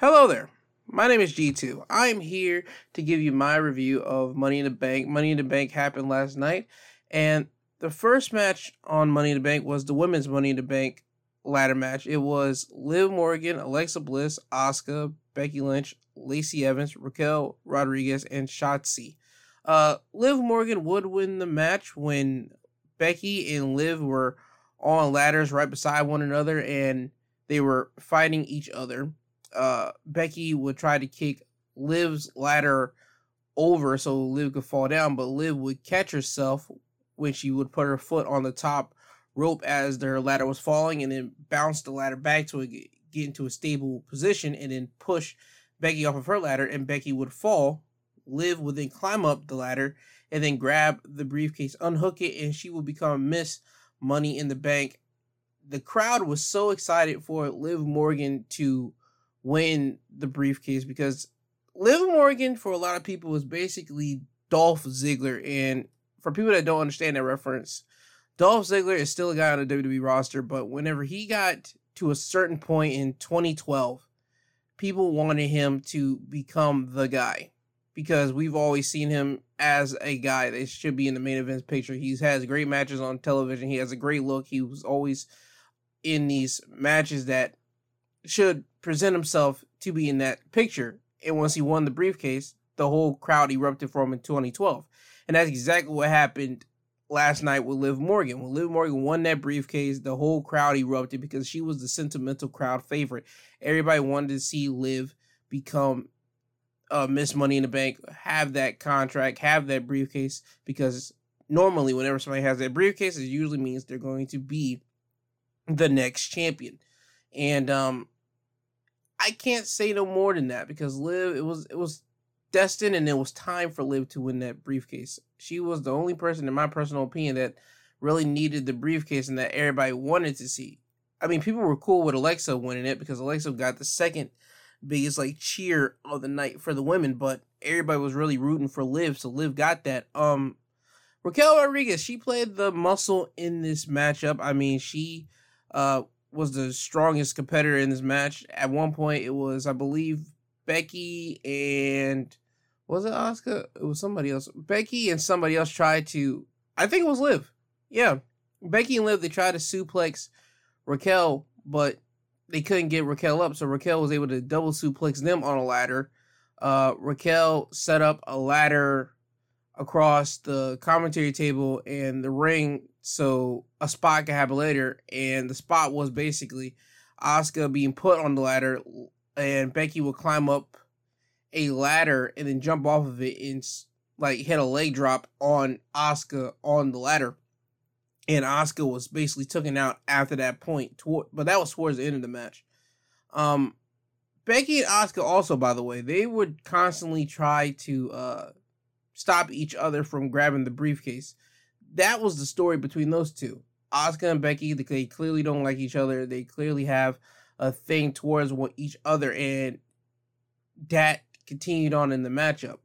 Hello there. My name is G2. I'm here to give you my review of Money in the Bank. Money in the Bank happened last night, and the first match on Money in the Bank was the women's Money in the Bank ladder match. It was Liv Morgan, Alexa Bliss, Asuka, Becky Lynch, Lacey Evans, Raquel Rodriguez, and Shotzi. Uh, Liv Morgan would win the match when Becky and Liv were on ladders right beside one another and they were fighting each other. Uh, Becky would try to kick Liv's ladder over so Liv could fall down, but Liv would catch herself when she would put her foot on the top rope as their ladder was falling and then bounce the ladder back to get into a stable position and then push Becky off of her ladder and Becky would fall. Liv would then climb up the ladder and then grab the briefcase, unhook it, and she would become Miss Money in the Bank. The crowd was so excited for Liv Morgan to win the briefcase because Liv Morgan, for a lot of people, was basically Dolph Ziggler. And for people that don't understand that reference, Dolph Ziggler is still a guy on the WWE roster, but whenever he got to a certain point in 2012, people wanted him to become the guy because we've always seen him as a guy that should be in the main event picture. He has great matches on television. He has a great look. He was always in these matches that should present himself to be in that picture. And once he won the briefcase, the whole crowd erupted for him in 2012. And that's exactly what happened last night with Liv Morgan. When Liv Morgan won that briefcase, the whole crowd erupted because she was the sentimental crowd favorite. Everybody wanted to see Liv become uh, Miss Money in the Bank, have that contract, have that briefcase, because normally whenever somebody has that briefcase, it usually means they're going to be the next champion. And um I can't say no more than that because Liv it was it was destined and it was time for Liv to win that briefcase. She was the only person in my personal opinion that really needed the briefcase and that everybody wanted to see. I mean, people were cool with Alexa winning it because Alexa got the second biggest like cheer of the night for the women, but everybody was really rooting for Liv, so Liv got that. Um Raquel Rodriguez, she played the muscle in this matchup. I mean, she uh was the strongest competitor in this match. At one point it was, I believe, Becky and was it Asuka? It was somebody else. Becky and somebody else tried to I think it was Liv. Yeah. Becky and Liv they tried to suplex Raquel, but they couldn't get Raquel up, so Raquel was able to double suplex them on a ladder. Uh, Raquel set up a ladder across the commentary table and the ring so a spot could happen later. And the spot was basically Asuka being put on the ladder, and Becky would climb up a ladder and then jump off of it and like hit a leg drop on Asuka on the ladder and Asuka was basically taken out after that point. Toward, but that was towards the end of the match. Um, Becky and Asuka also, by the way, they would constantly try to uh, stop each other from grabbing the briefcase. That was the story between those two. Asuka and Becky, they clearly don't like each other. They clearly have a thing towards each other, and that continued on in the matchup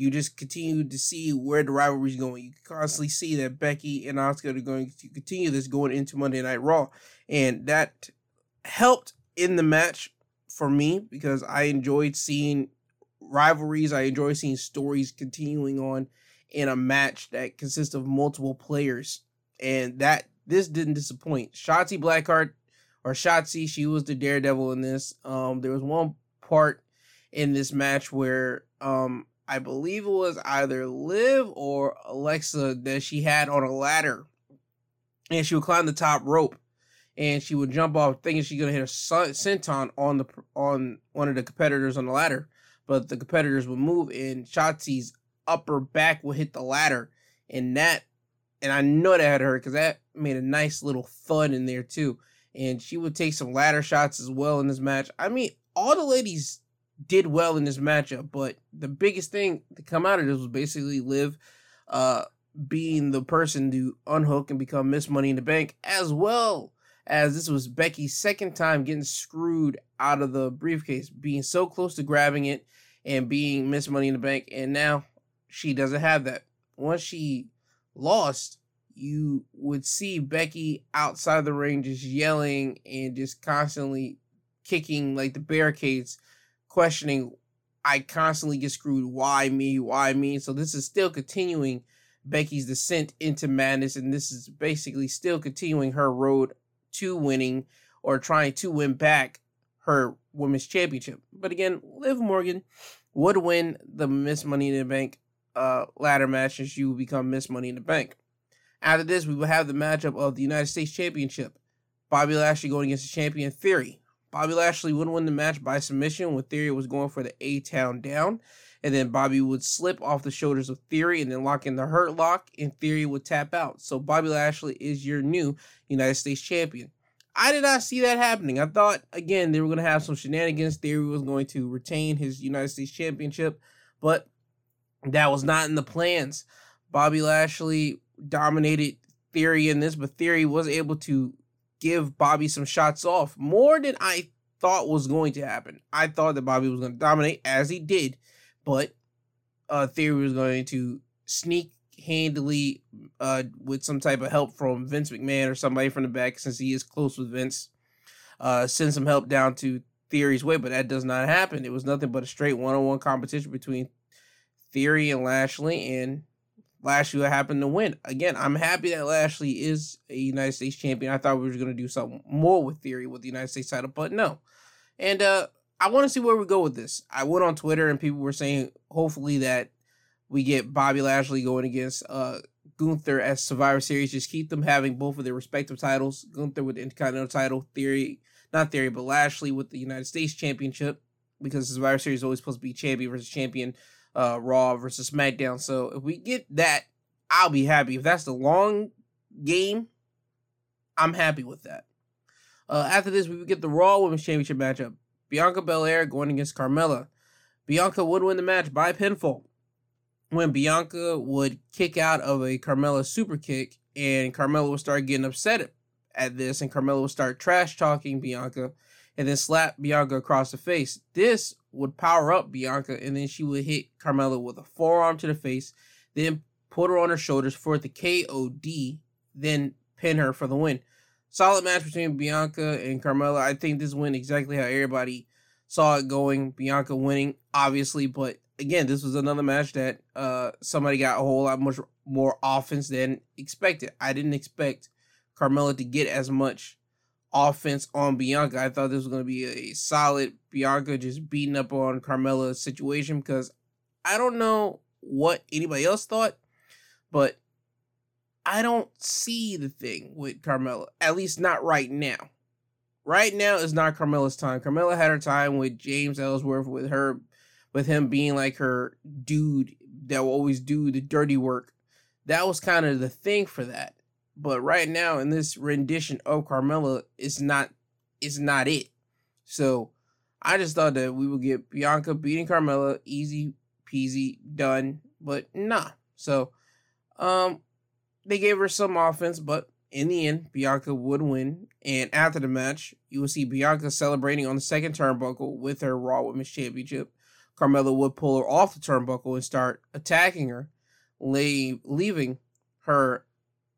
you just continue to see where the rivalry is going. You constantly see that Becky and Asuka are going to continue this going into Monday Night Raw, and that helped in the match for me because I enjoyed seeing rivalries. I enjoy seeing stories continuing on in a match that consists of multiple players, and that this didn't disappoint. Shotzi Blackheart or Shotzi, she was the daredevil in this. Um, there was one part in this match where um I believe it was either Liv or Alexa that she had on a ladder. And she would climb the top rope and she would jump off thinking she's gonna hit a senton on the on one of the competitors on the ladder. But the competitors would move and Shotzi's upper back would hit the ladder. And that and I know that had hurt because that made a nice little thud in there too. And she would take some ladder shots as well in this match. I mean, all the ladies did well in this matchup, but the biggest thing to come out of this was basically Liv uh, being the person to unhook and become Miss Money in the Bank, as well as this was Becky's second time getting screwed out of the briefcase, being so close to grabbing it and being Miss Money in the Bank, and now she doesn't have that. Once she lost, you would see Becky outside the ring just yelling and just constantly kicking like the barricades questioning, I constantly get screwed. Why me? Why me? So this is still continuing Becky's descent into madness, and this is basically still continuing her road to winning or trying to win back her women's championship. But again, Liv Morgan would win the Miss Money in the Bank uh, ladder match and she would become Miss Money in the Bank. After this, we will have the matchup of the United States Championship. Bobby Lashley going against the champion Theory. Bobby Lashley would win the match by submission when Theory was going for the A Town down. And then Bobby would slip off the shoulders of Theory and then lock in the Hurt Lock, and Theory would tap out. So Bobby Lashley is your new United States Champion. I did not see that happening. I thought, again, they were going to have some shenanigans. Theory was going to retain his United States Championship, but that was not in the plans. Bobby Lashley dominated Theory in this, but Theory was able to give Bobby some shots off more than I thought was going to happen. I thought that Bobby was going to dominate, as he did, but uh, Theory was going to sneak handily uh, with some type of help from Vince McMahon or somebody from the back, since he is close with Vince. Uh, send some help down to Theory's way, but that does not happen. It was nothing but a straight one-on-one competition between Theory and Lashley, and Lashley happened to win. Again, I'm happy that Lashley is a United States champion. I thought we were going to do something more with Theory with the United States title, but no. And uh, I want to see where we go with this. I went on Twitter and people were saying, hopefully, that we get Bobby Lashley going against uh, Gunther as Survivor Series. Just keep them having both of their respective titles. Gunther with the Intercontinental title, Theory, not Theory, but Lashley with the United States Championship because Survivor Series is always supposed to be champion versus champion, uh, Raw versus SmackDown. So if we get that, I'll be happy. If that's the long game, I'm happy with that. Uh, after this, we get the Raw Women's Championship matchup. Bianca Belair going against Carmella. Bianca would win the match by pinfall when Bianca would kick out of a Carmella super kick and Carmella would start getting upset at this and Carmella would start trash talking Bianca and then slap Bianca across the face. This would power up Bianca and then she would hit Carmella with a forearm to the face, then put her on her shoulders for the KOD, then pin her for the win. Solid match between Bianca and Carmella. I think this went exactly how everybody saw it going. Bianca winning, obviously, but again, this was another match that uh somebody got a whole lot much more offense than expected. I didn't expect Carmella to get as much offense on Bianca. I thought this was going to be a solid Bianca just beating up on Carmella's situation because I don't know what anybody else thought, but I don't see the thing with Carmella, at least not right now. Right now is not Carmella's time. Carmella had her time with James Ellsworth, with her with him being like her dude that will always do the dirty work. That was kind of the thing for that. But right now in this rendition of Carmella, it's not it's not it. So I just thought that we would get Bianca beating Carmella, easy peasy, done. But nah. So um they gave her some offense, but in the end, Bianca would win. And after the match, you will see Bianca celebrating on the second turnbuckle with her Raw Women's Championship. Carmella would pull her off the turnbuckle and start attacking her, lay, leaving her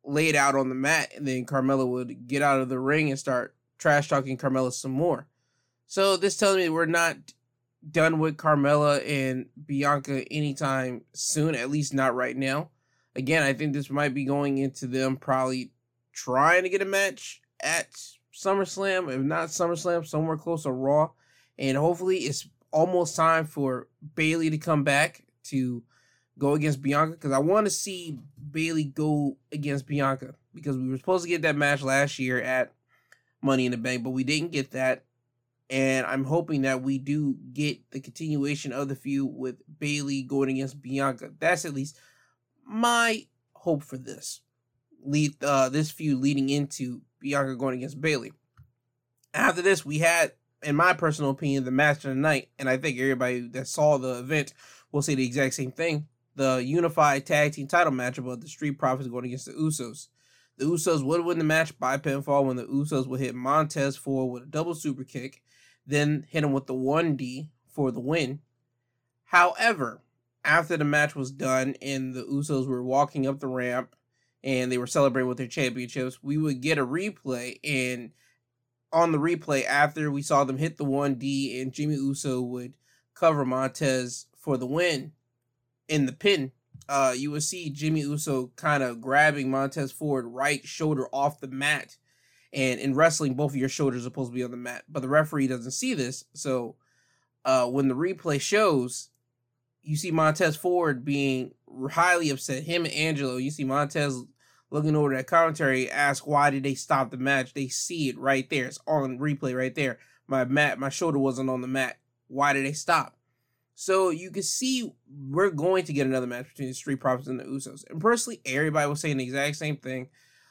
laid out on the mat. And then Carmella would get out of the ring and start trash talking Carmella some more. So this tells me we're not done with Carmella and Bianca anytime soon, at least not right now. Again, I think this might be going into them probably trying to get a match at SummerSlam, if not SummerSlam, somewhere close to Raw. And hopefully it's almost time for Bayley to come back to go against Bianca because I want to see Bayley go against Bianca because we were supposed to get that match last year at Money in the Bank, but we didn't get that. And I'm hoping that we do get the continuation of the feud with Bayley going against Bianca. That's at least my hope for this. Lead uh, this feud leading into Bianca going against Bayley. After this, we had in my personal opinion, the match of the night, and I think everybody that saw the event will say the exact same thing. The unified tag team title match about the Street Profits going against the Usos. The Usos would win the match by pinfall when the Usos would hit Montez Ford with a double super kick, then hit him with the 1D for the win. However, after the match was done and the Usos were walking up the ramp and they were celebrating with their championships, we would get a replay and on the replay after we saw them hit the 1D and Jimmy Uso would cover Montez for the win in the pin, uh, you would see Jimmy Uso kind of grabbing Montez forward, right shoulder off the mat. And in wrestling, both of your shoulders are supposed to be on the mat, but the referee doesn't see this. So uh, when the replay shows, you see Montez Ford being highly upset. Him and Angelo, you see Montez looking over that commentary, ask why did they stop the match? They see it right there. It's on replay right there. My mat, my shoulder wasn't on the mat. Why did they stop? So you can see we're going to get another match between the Street Profits and the Usos. And personally, everybody was saying the exact same thing.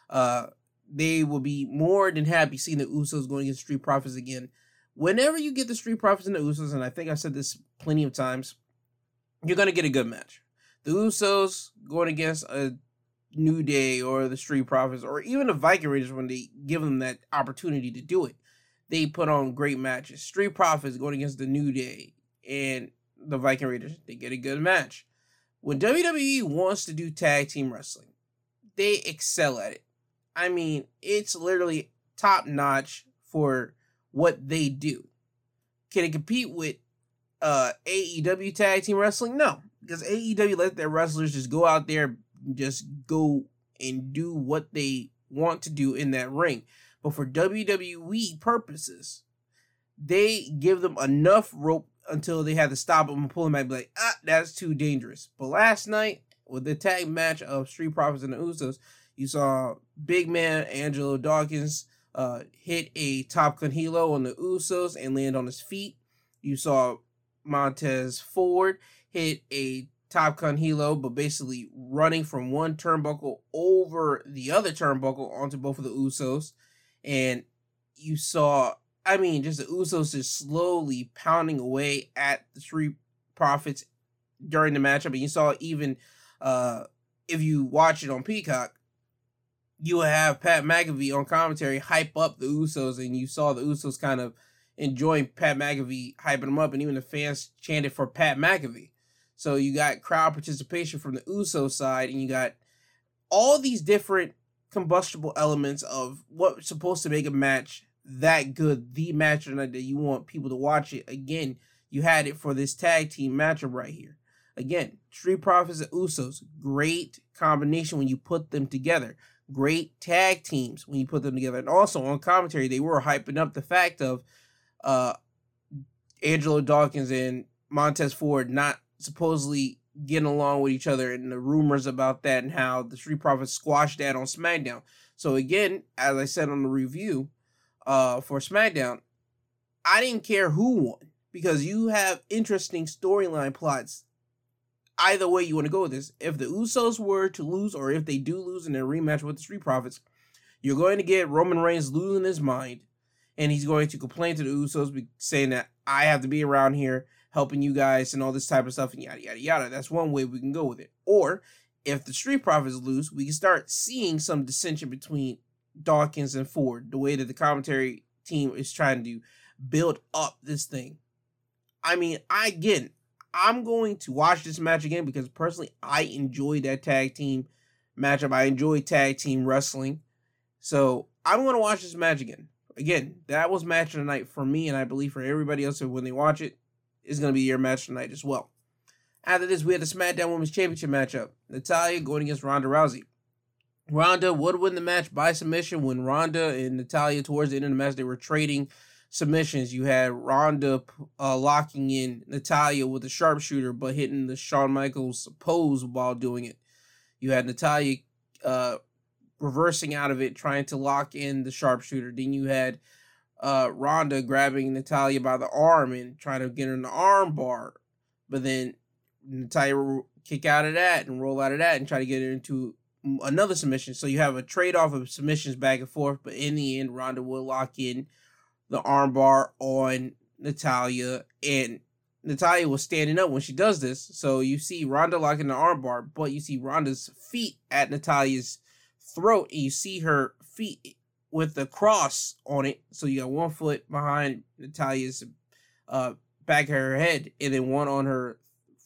Uh, they will be more than happy seeing the Usos going against Street Profits again. Whenever you get the Street Profits and the Usos, and I think I've said this plenty of times, you're going to get a good match. The Usos going against a New Day or the Street Profits or even the Viking Raiders when they give them that opportunity to do it. They put on great matches. Street Profits going against the New Day and the Viking Raiders, they get a good match. When WWE wants to do tag team wrestling, they excel at it. I mean, it's literally top notch for what they do. Can it compete with uh AEW tag team wrestling? No, because AEW let their wrestlers just go out there, just go and do what they want to do in that ring. But for WWE purposes, they give them enough rope until they had to stop them and pull them back. Be like, ah, that's too dangerous. But last night with the tag match of Street Profits and the Usos, you saw big man Angelo Dawkins uh, hit a tope con hilo on the Usos and land on his feet. You saw Montez Ford hit a tope con hilo, but basically running from one turnbuckle over the other turnbuckle onto both of the Usos. And you saw I mean, just the Usos just slowly pounding away at the Street Profits during the matchup. And you saw even uh, if you watch it on Peacock, you will have Pat McAfee on commentary hype up the Usos, and you saw the Usos kind of enjoying Pat McAfee hyping them up, and even the fans chanted for Pat McAfee. So you got crowd participation from the Uso side, and you got all these different combustible elements of what's supposed to make a match that good, the match that you want people to watch it. Again, you had it for this tag team matchup right here. Again, Street Profits and Usos, great combination when you put them together. Great tag teams when you put them together. And also on commentary, they were hyping up the fact of uh Angelo Dawkins and Montez Ford not supposedly getting along with each other and the rumors about that and how the Street Profits squashed that on SmackDown. So again, as I said on the review, uh, for SmackDown, I didn't care who won because you have interesting storyline plots. Either way you want to go with this, if the Usos were to lose, or if they do lose in their rematch with the Street Profits, you're going to get Roman Reigns losing his mind, and he's going to complain to the Usos, saying that I have to be around here helping you guys and all this type of stuff, and yada yada yada. That's one way we can go with it. Or if the Street Profits lose, we can start seeing some dissension between Dawkins and Ford, the way that the commentary team is trying to build up this thing. I mean, I again, I'm going to watch this match again because personally, I enjoy that tag team matchup. I enjoy tag team wrestling. So I'm going to watch this match again. Again, that was match of the night for me, and I believe for everybody else who, when they watch it, is going to be your match tonight as well. After this, we had the SmackDown Women's Championship matchup. Natalya going against Ronda Rousey. Ronda would win the match by submission when Ronda and Natalya towards the end of the match they were trading submissions. You had Ronda uh, locking in Natalya with a sharpshooter but hitting the Shawn Michaels pose while doing it. You had Natalya uh, reversing out of it, trying to lock in the sharpshooter. Then you had uh, Ronda grabbing Natalya by the arm and trying to get her in the arm bar. But then Natalya kick out of that and roll out of that and try to get her into another submission. So you have a trade off of submissions back and forth, but in the end, Ronda will lock in the armbar on Natalya, and Natalya was standing up when she does this. So you see Ronda locking the armbar, but you see Ronda's feet at Natalya's throat, and you see her feet with the cross on it. So you got one foot behind Natalya's uh, back of her head, and then one on her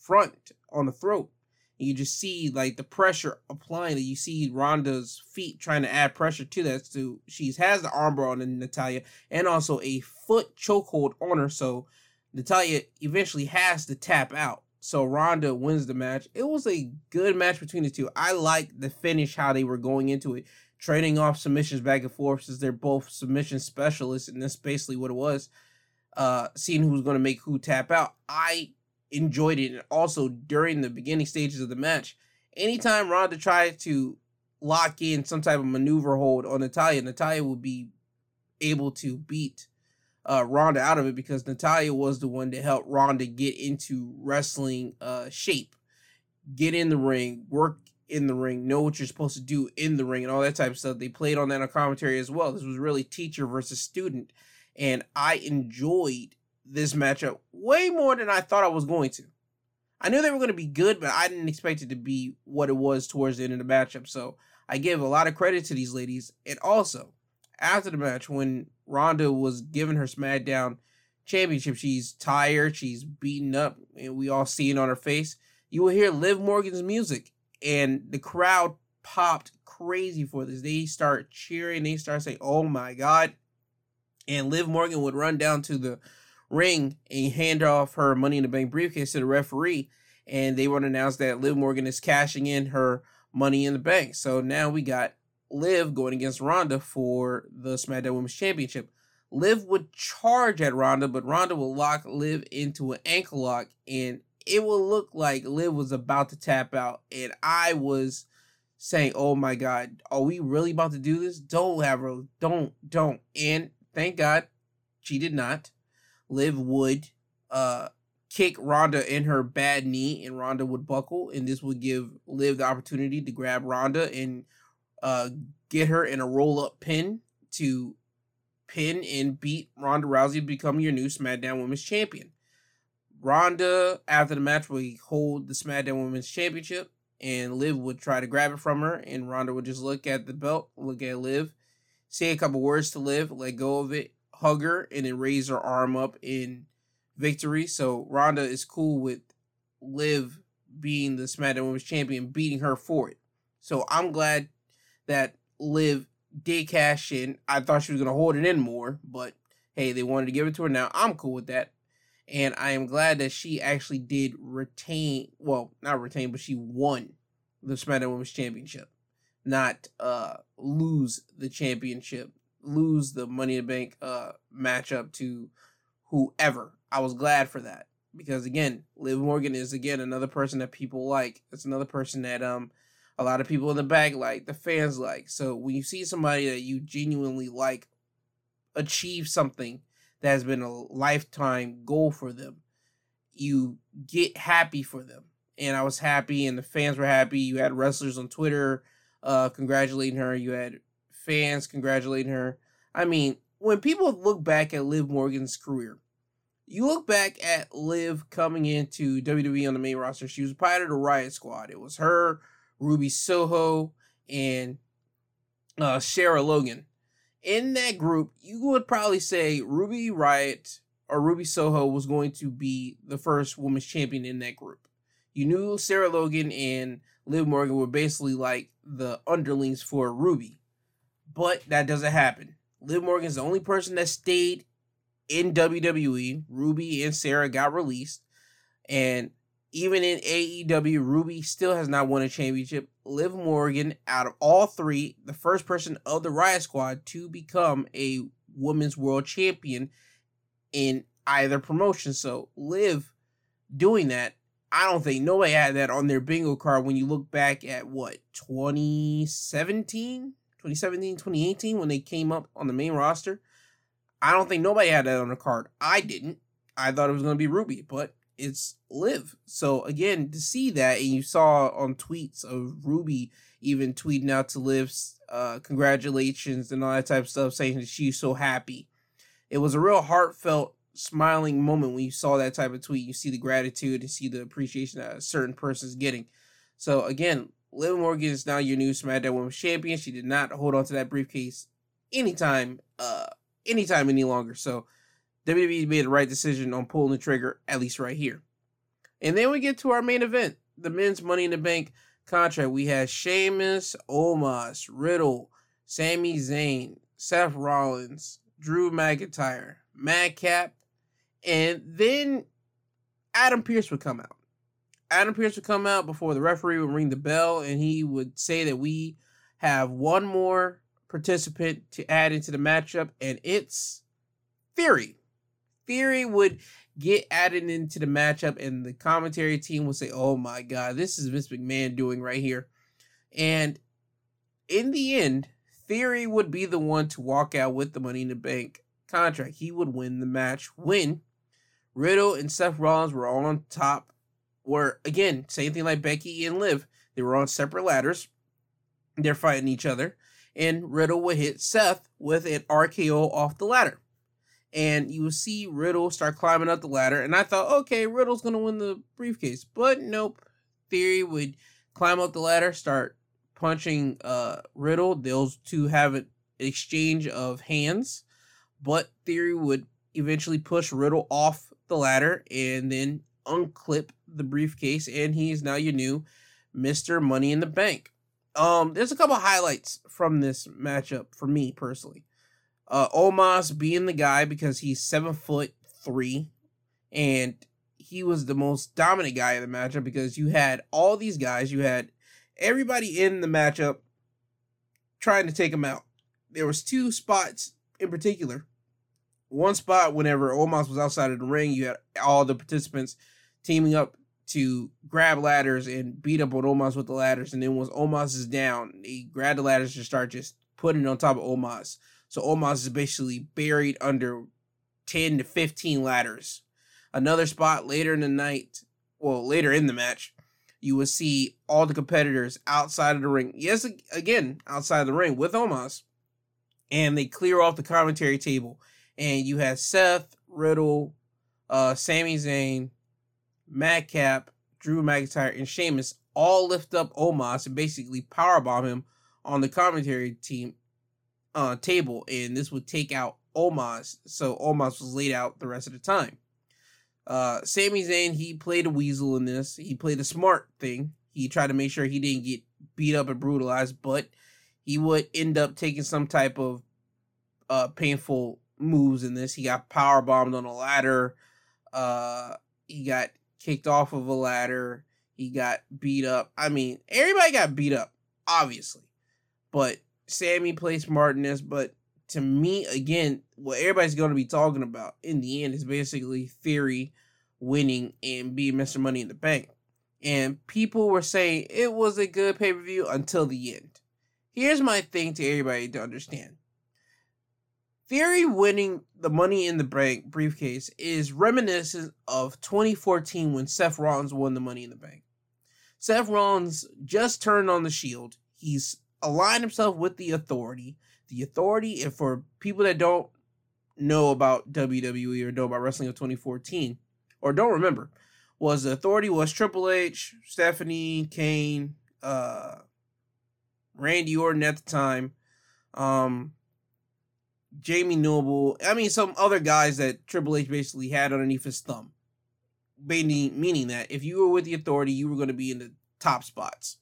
front on the throat And you just see like the pressure applying that you see Ronda's feet trying to add pressure to that. So she has the armbar on Natalya and also a foot chokehold on her. So Natalya eventually has to tap out. So Ronda wins the match. It was a good match between the two. I like the finish, how they were going into it, trading off submissions back and forth since they're both submission specialists, and that's basically what it was. Uh, seeing who's going to make who tap out. I enjoyed it. And also during the beginning stages of the match, anytime Ronda tried to lock in some type of maneuver hold on Natalya, Natalya would be able to beat uh, Ronda out of it because Natalya was the one to help Ronda get into wrestling uh, shape, get in the ring, work in the ring, know what you're supposed to do in the ring, and all that type of stuff. They played on that on commentary as well. This was really teacher versus student, and I enjoyed this matchup way more than I thought I was going to. I knew they were going to be good, but I didn't expect it to be what it was towards the end of the matchup. So I give a lot of credit to these ladies. And also, after the match, when Ronda was giving her SmackDown championship, she's tired, she's beaten up, and we all see it on her face. You will hear Liv Morgan's music, and the crowd popped crazy for this. They start cheering, they start saying, Oh my God. And Liv Morgan would run down to the ring and hand off her Money in the Bank briefcase to the referee. And they would announce that Liv Morgan is cashing in her Money in the Bank. So now we got Liv going against Ronda for the SmackDown Women's Championship. Liv would charge at Ronda, but Ronda will lock Liv into an ankle lock, and it will look like Liv was about to tap out. And I was saying, "Oh my God, are we really about to do this? Don't have her, don't, don't." And thank God, she did not. Liv would uh, kick Ronda in her bad knee, and Ronda would buckle, and this would give Liv the opportunity to grab Ronda and uh, get her in a roll up pin to pin and beat Ronda Rousey to become your new SmackDown Women's Champion. Ronda, after the match, will hold the SmackDown Women's Championship, and Liv would try to grab it from her, and Ronda would just look at the belt, look at Liv, say a couple words to Liv, let go of it, hug her, and then raise her arm up in victory. So Ronda is cool with Liv being the SmackDown Women's Champion, beating her for it. So I'm glad that Liv did cash in. I thought she was gonna hold it in more, but hey, they wanted to give it to her now. I'm cool with that. And I am glad that she actually did retain well, not retain, but she won the SmackDown Women's Championship. Not uh lose the championship, lose the Money in the Bank uh matchup to whoever. I was glad for that. Because again, Liv Morgan is again another person that people like. It's another person that um a lot of people in the back like, the fans like. So when you see somebody that you genuinely like achieve something that has been a lifetime goal for them, you get happy for them. And I was happy, and the fans were happy. You had wrestlers on Twitter uh, congratulating her. You had fans congratulating her. I mean, when people look back at Liv Morgan's career, you look back at Liv coming into WWE on the main roster. She was part of the Riot Squad. It was her, Ruby Soho, and uh, Sarah Logan. In that group, you would probably say Ruby Riot or Ruby Soho was going to be the first women's champion in that group. You knew Sarah Logan and Liv Morgan were basically like the underlings for Ruby, but that doesn't happen. Liv Morgan's the only person that stayed in WWE. Ruby and Sarah got released, and even in AEW, Ruby still has not won a championship. Liv Morgan, out of all three, the first person of the Riot Squad to become a women's world champion in either promotion. So, Liv doing that, I don't think nobody had that on their bingo card when you look back at what, 2017? 2017, 2018, when they came up on the main roster. I don't think nobody had that on the card. I didn't. I thought it was going to be Ruby, but it's Liv. So again, to see that, and you saw on tweets of Ruby even tweeting out to Liv, uh, congratulations and all that type of stuff, saying that she's so happy. It was a real heartfelt, smiling moment when you saw that type of tweet. You see the gratitude and see the appreciation that a certain person is getting. So again, Liv Morgan is now your new SmackDown Women's Champion. She did not hold on to that briefcase anytime, uh, anytime any longer. So WWE made the right decision on pulling the trigger, at least right here. And then we get to our main event, the men's Money in the Bank contract. We had Sheamus, Omos, Riddle, Sami Zayn, Seth Rollins, Drew McIntyre, Madcap, And then Adam Pearce would come out. Adam Pearce would come out before the referee would ring the bell and he would say that we have one more participant to add into the matchup, and it's Theory. Theory would get added into the matchup, and the commentary team would say, Oh my God, this is Vince McMahon doing right here. And in the end, Theory would be the one to walk out with the Money in the Bank contract. He would win the match when Riddle and Seth Rollins were all on top. Were again, same thing like Becky and Liv. They were on separate ladders. They're fighting each other. And Riddle would hit Seth with an RKO off the ladder. And you will see Riddle start climbing up the ladder. And I thought, okay, Riddle's to win the briefcase. But nope. Theory would climb up the ladder, start punching uh, Riddle. Those two have an exchange of hands. But Theory would eventually push Riddle off the ladder and then unclip the briefcase. And he is now your new Mr. Money in the Bank. Um, there's a couple highlights from this matchup for me personally. Uh, Omos being the guy because he's seven foot three, and he was the most dominant guy in the matchup because you had all these guys, you had everybody in the matchup trying to take him out. There was two spots in particular. One spot whenever Omos was outside of the ring, you had all the participants teaming up to grab ladders and beat up on Omos with the ladders. And then once Omos is down, he grabbed the ladders and start just putting it on top of Omos. So Omos is basically buried under 10 to 15 ladders. Another spot later in the night, well, later in the match, you will see all the competitors outside of the ring. Yes, again, outside of the ring with Omos. And they clear off the commentary table. And you have Seth, Riddle, uh, Sami Zayn, Madcap, Drew McIntyre, and Sheamus all lift up Omos and basically powerbomb him on the commentary team uh, table, and this would take out Omos. So Omos was laid out the rest of the time. Uh, Sami Zayn, he played a weasel in this. He played a smart thing. He tried to make sure he didn't get beat up and brutalized, but he would end up taking some type of uh, painful moves in this. He got power bombed on a ladder. Uh, he got kicked off of a ladder. He got beat up. I mean, everybody got beat up, obviously. But Sami plays smart in this. But to me, again, what everybody's going to be talking about in the end is basically Theory winning and being Mr. Money in the Bank. And people were saying it was a good pay per view until the end. Here's my thing to everybody to understand Theory winning the Money in the Bank briefcase is reminiscent of 2014 when Seth Rollins won the Money in the Bank. Seth Rollins just turned on the Shield. He's aligned himself with the Authority. The Authority, and for people that don't know about WWE or know about wrestling of 2014 or don't remember, was the Authority was Triple H, Stephanie, Kane, uh, Randy Orton at the time. Um, Jamie Noble. I mean, some other guys that Triple H basically had underneath his thumb. Meaning, meaning that if you were with the authority, you were going to be in the top spots.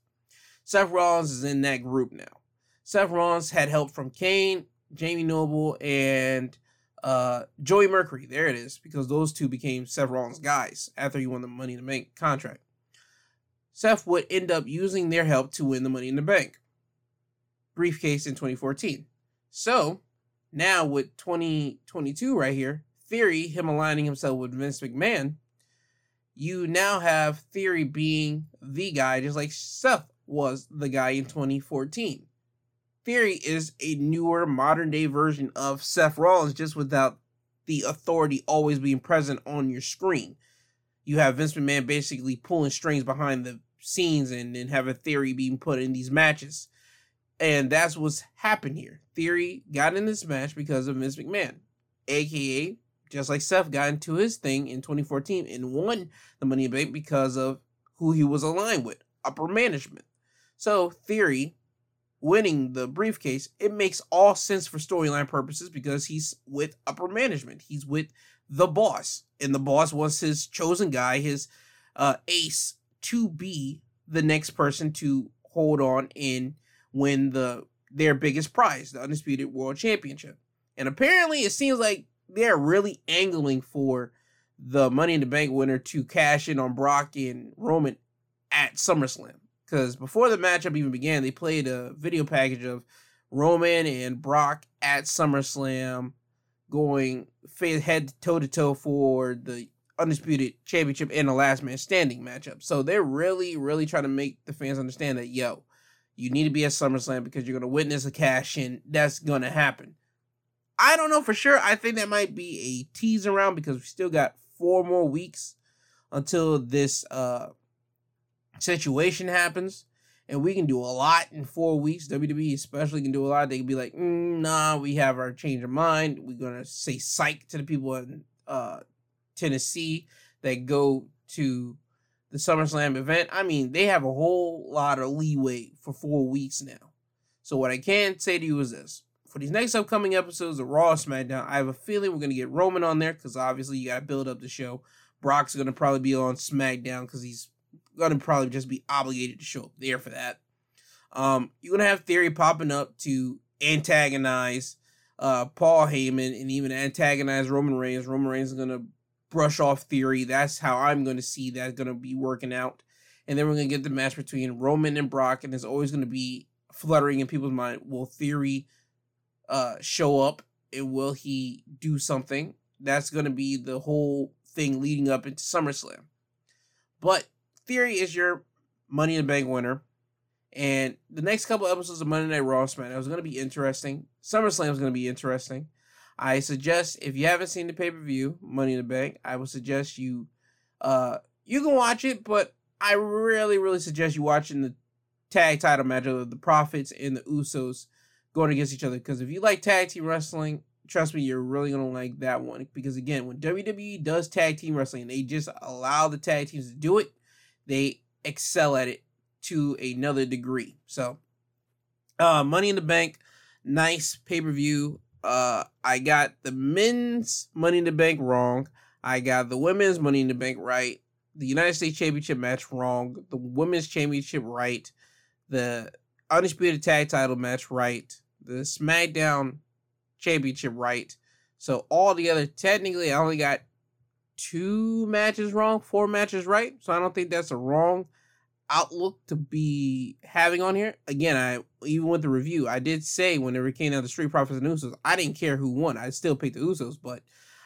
Seth Rollins is in that group now. Seth Rollins had help from Kane, Jamie Noble, and uh, Joey Mercury. There it is, because those two became Seth Rollins' guys after he won the Money in the Bank contract. Seth would end up using their help to win the Money in the Bank briefcase in 2014. So, now with 2022 right here, Theory, him aligning himself with Vince McMahon, you now have Theory being the guy, just like Seth was the guy in 2014. Theory is a newer, modern day version of Seth Rollins, just without the authority always being present on your screen. You have Vince McMahon basically pulling strings behind the scenes and then have a theory being put in these matches. And that's what's happened here. Theory got in this match because of Vince McMahon, aka just like Seth got into his thing in 2014 and won the Money in Bank because of who he was aligned with, upper management. So Theory winning the briefcase, it makes all sense for storyline purposes because he's with upper management. He's with the boss, and the boss wants his chosen guy, his uh, ace, to be the next person to hold on in win the their biggest prize, the undisputed world championship. And apparently, it seems like they're really angling for the Money in the Bank winner to cash in on Brock and Roman at SummerSlam. Because before the matchup even began, they played a video package of Roman and Brock at SummerSlam going head toe to toe for the undisputed championship and the last man standing matchup. So they're really, really trying to make the fans understand that yo, you need to be at SummerSlam because you're gonna witness a cash in. That's gonna happen. I don't know for sure. I think that might be a tease around because we still got four more weeks until this uh situation happens. And we can do a lot in four weeks. WWE especially can do a lot. They can be like, mm, nah, we have our change of mind. We're gonna say psych to the people in uh Tennessee that go to the SummerSlam event. I mean, they have a whole lot of leeway for four weeks now. So what I can say to you is this. For these next upcoming episodes of Raw SmackDown, I have a feeling we're going to get Roman on there because obviously you got to build up the show. Brock's going to probably be on SmackDown because he's to probably just be obligated to show up there for that. Um, you're to have Theory popping up to antagonize uh, Paul Heyman and even antagonize Roman Reigns. Roman Reigns is to brush off theory. That's how I'm to see that going to be working out. And then we're to get the match between Roman and Brock, and there's always to be fluttering in people's mind. Will Theory uh, show up, and will he do something? That's to be the whole thing leading up into SummerSlam. But Theory is your Money in the Bank winner. And the next couple episodes of Monday Night Raw SmackDown is going to be interesting. SummerSlam is going to be interesting. I suggest if you haven't seen the pay per view Money in the Bank, I would suggest you uh you can watch it, but I really really suggest you watching the tag title match of the Profits and the Usos going against each other because if you like tag team wrestling, trust me, you're really gonna like that one because again, when WWE does tag team wrestling, they just allow the tag teams to do it. They excel at it to another degree. So, uh, Money in the Bank, nice pay per view uh, I got the men's Money in the Bank wrong. I got the women's Money in the Bank right. The United States Championship match wrong. The women's championship right. The undisputed tag title match right. The SmackDown championship right. So all together, technically, I only got two matches wrong, four matches right. So I don't think that's a wrong outlook to be having on here. Again, I even with the review, I did say whenever it came down to Street Profits and Usos, I didn't care who won. I still picked the Usos, but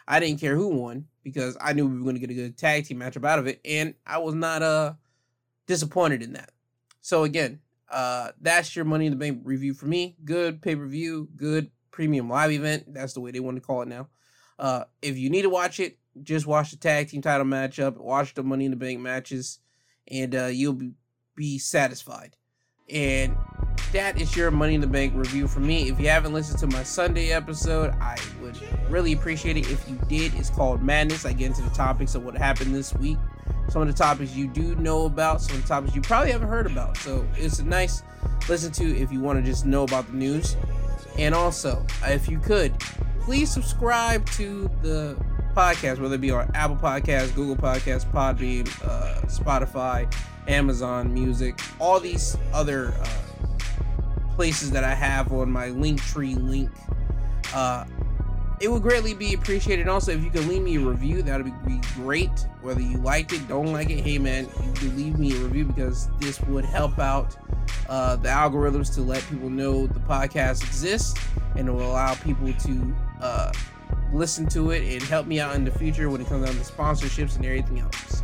I didn't care who won because I knew we were going to get a good tag team matchup out of it, and I was not uh disappointed in that. So again, uh that's your Money in the Bank review for me. Good pay per view, good premium live event. That's the way they want to call it now. Uh, if you need to watch it, just watch the tag team title matchup, watch the Money in the Bank matches and uh, you'll be, satisfied. And that is your Money in the Bank review for me. If you haven't listened to my Sunday episode, I would really appreciate it if you did. It's called Madness. I get into the topics of what happened this week. Some of the topics you do know about, some of the topics you probably haven't heard about. So it's a nice listen to if you want to just know about the news. And also, if you could, please subscribe to the podcast, whether it be on Apple Podcasts, Google Podcasts, Podbean, uh, Spotify, Amazon Music, all these other uh, places that I have on my Linktree link. Uh, it would greatly be appreciated. Also, if you could leave me a review, that would be great. Whether you liked it, don't like it, hey man, you leave me a review because this would help out uh, the algorithms to let people know the podcast exists and it will allow people to uh, listen to it and help me out in the future when it comes down to sponsorships and everything else.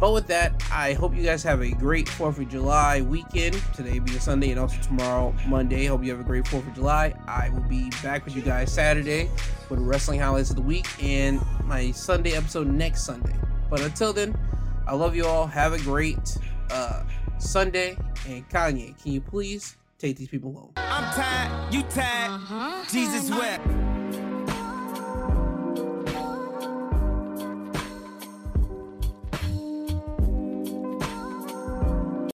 But with that, I hope you guys have a great 4th of July weekend. Today being Sunday and also tomorrow, Monday. Hope you have a great 4th of July. I will be back with you guys Saturday with wrestling highlights of the week and my Sunday episode next Sunday. But until then, I love you all. Have a great uh, Sunday. And Kanye, can you please take these people home? I'm tired, you tired, uh-huh. Jesus wept.